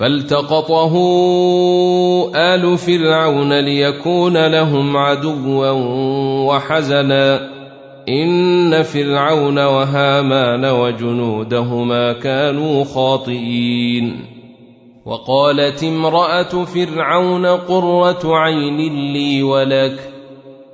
فالتقطه آل فرعون ليكون لهم عدوا وحزنا. إن فرعون وهامان وجنودهما كانوا خاطئين. وقالت امرأة فرعون قرة عين لي ولك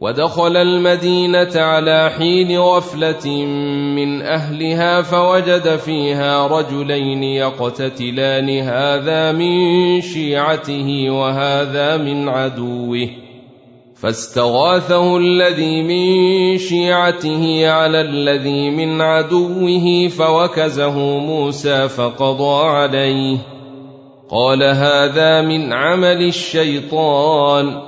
ودخل المدينة على حين غفلة من أهلها فوجد فيها رجلين يقتتلان هذا من شيعته وهذا من عدوه. فاستغاثه الذي من شيعته على الذي من عدوه فوكزه موسى فقضى عليه. قال هذا من عمل الشيطان.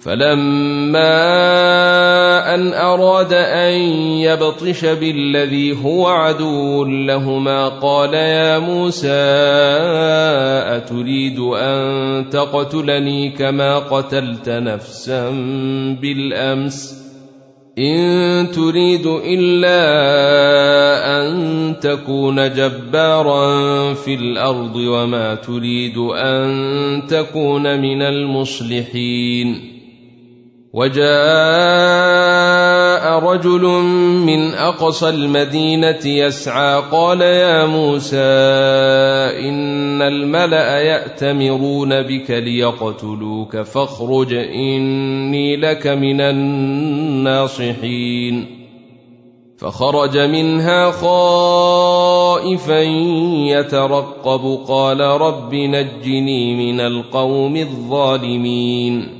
فلما ان اراد ان يبطش بالذي هو عدو لهما قال يا موسى اتريد ان تقتلني كما قتلت نفسا بالامس ان تريد الا ان تكون جبارا في الأرض وما تريد ان تكون من المصلحين وجاء رجل من أقصى المدينة يسعى قال يا موسى إن الملأ يأتمرون بك ليقتلوك فاخرج إني لك من الناصحين. فخرج منها خائفا يترقب قال رب نجني من القوم الظالمين.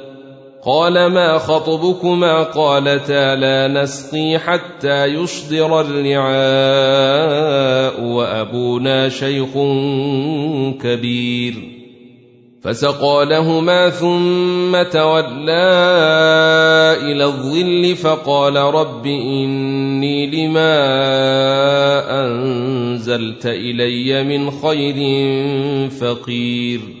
قال ما خطبكما قالتا لا نسقي حتى يصدر الرعاء وأبونا شيخ كبير. فسقى لهما ثم تولى إلى الظل فقال رب إني لما أنزلت إلي من خير فقير.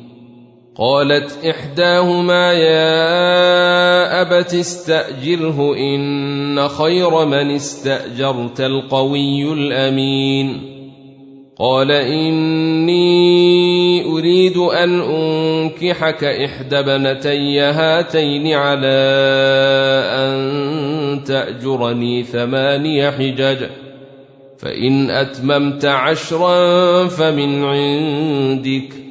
قالت إحداهما يا أبت استأجره إن خير من استأجرت القوي الأمين. قال إني أريد أن أنكحك إحدى بنتي هاتين على أن تأجرني ثماني حجج. فإن أتممت عشرا فمن عندك.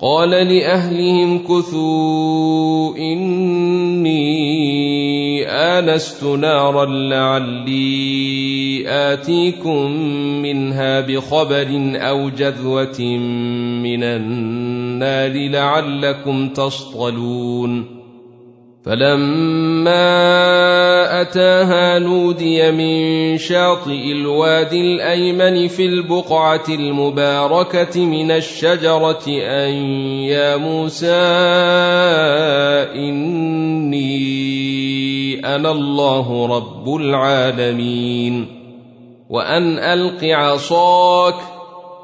قال لأهلهم كثوا إني آنست نارا لعلي آتيكم منها بخبر أو جذوة من النار لعلكم تصطلون فلما أتاها نودي من شاطئ الوادي الأيمن في البقعة المباركة من الشجرة أن يا موسى إني أنا الله رب العالمين وأن ألق عصاك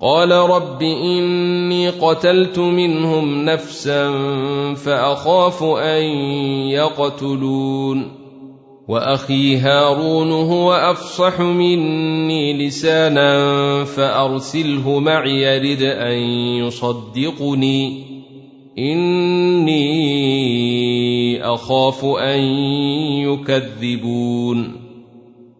قال رب إني قتلت منهم نفسا فأخاف أن يقتلون. وأخي هارون هو أفصح مني لسانا فأرسله معي يرد أن يصدقني. إني أخاف أن يكذبون.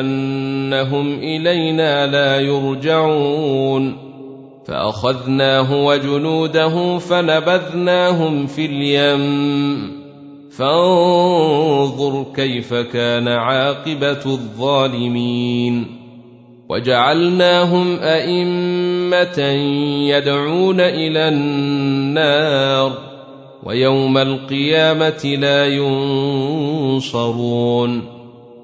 أنهم إلينا لا يرجعون فأخذناه وجنوده فنبذناهم في اليم فانظر كيف كان عاقبة الظالمين وجعلناهم أئمة يدعون إلى النار ويوم القيامة لا ينصرون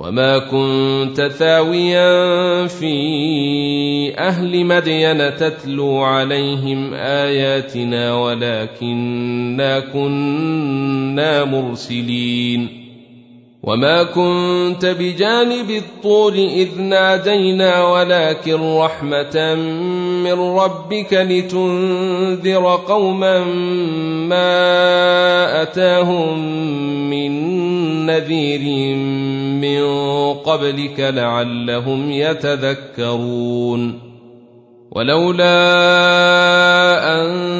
وما كنت ثاويا في أهل مدين تتلو عليهم آياتنا ولكنا كنا مرسلين. وما كنت بجانب الطور اذ نادينا ولكن رحمه من ربك لتنذر قوما ما اتاهم من نذير من قبلك لعلهم يتذكرون ولولا ان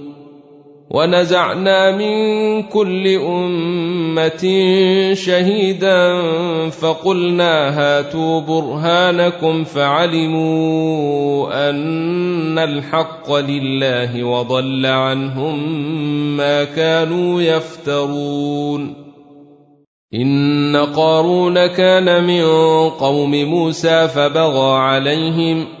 ونزعنا من كل أمة شهيدا فقلنا هاتوا برهانكم فعلموا أن الحق لله وضل عنهم ما كانوا يفترون. إن قارون كان من قوم موسى فبغى عليهم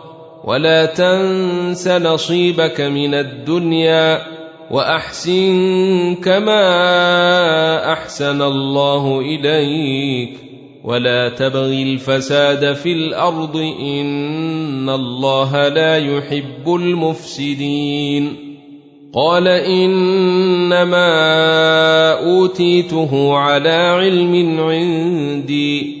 ولا تنس نصيبك من الدنيا وأحسن كما أحسن الله إليك ولا تبغ الفساد في الأرض إن الله لا يحب المفسدين قال إنما أوتيته على علم عندي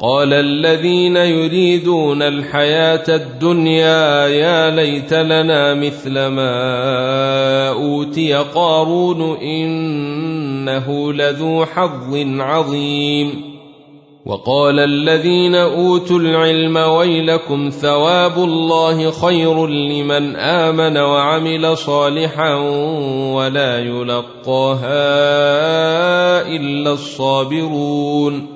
قال الذين يريدون الحياة الدنيا يا ليت لنا مثل ما أوتي قارون إنه لذو حظ عظيم. وقال الذين أوتوا العلم ويلكم ثواب الله خير لمن آمن وعمل صالحا ولا يلقاها إلا الصابرون.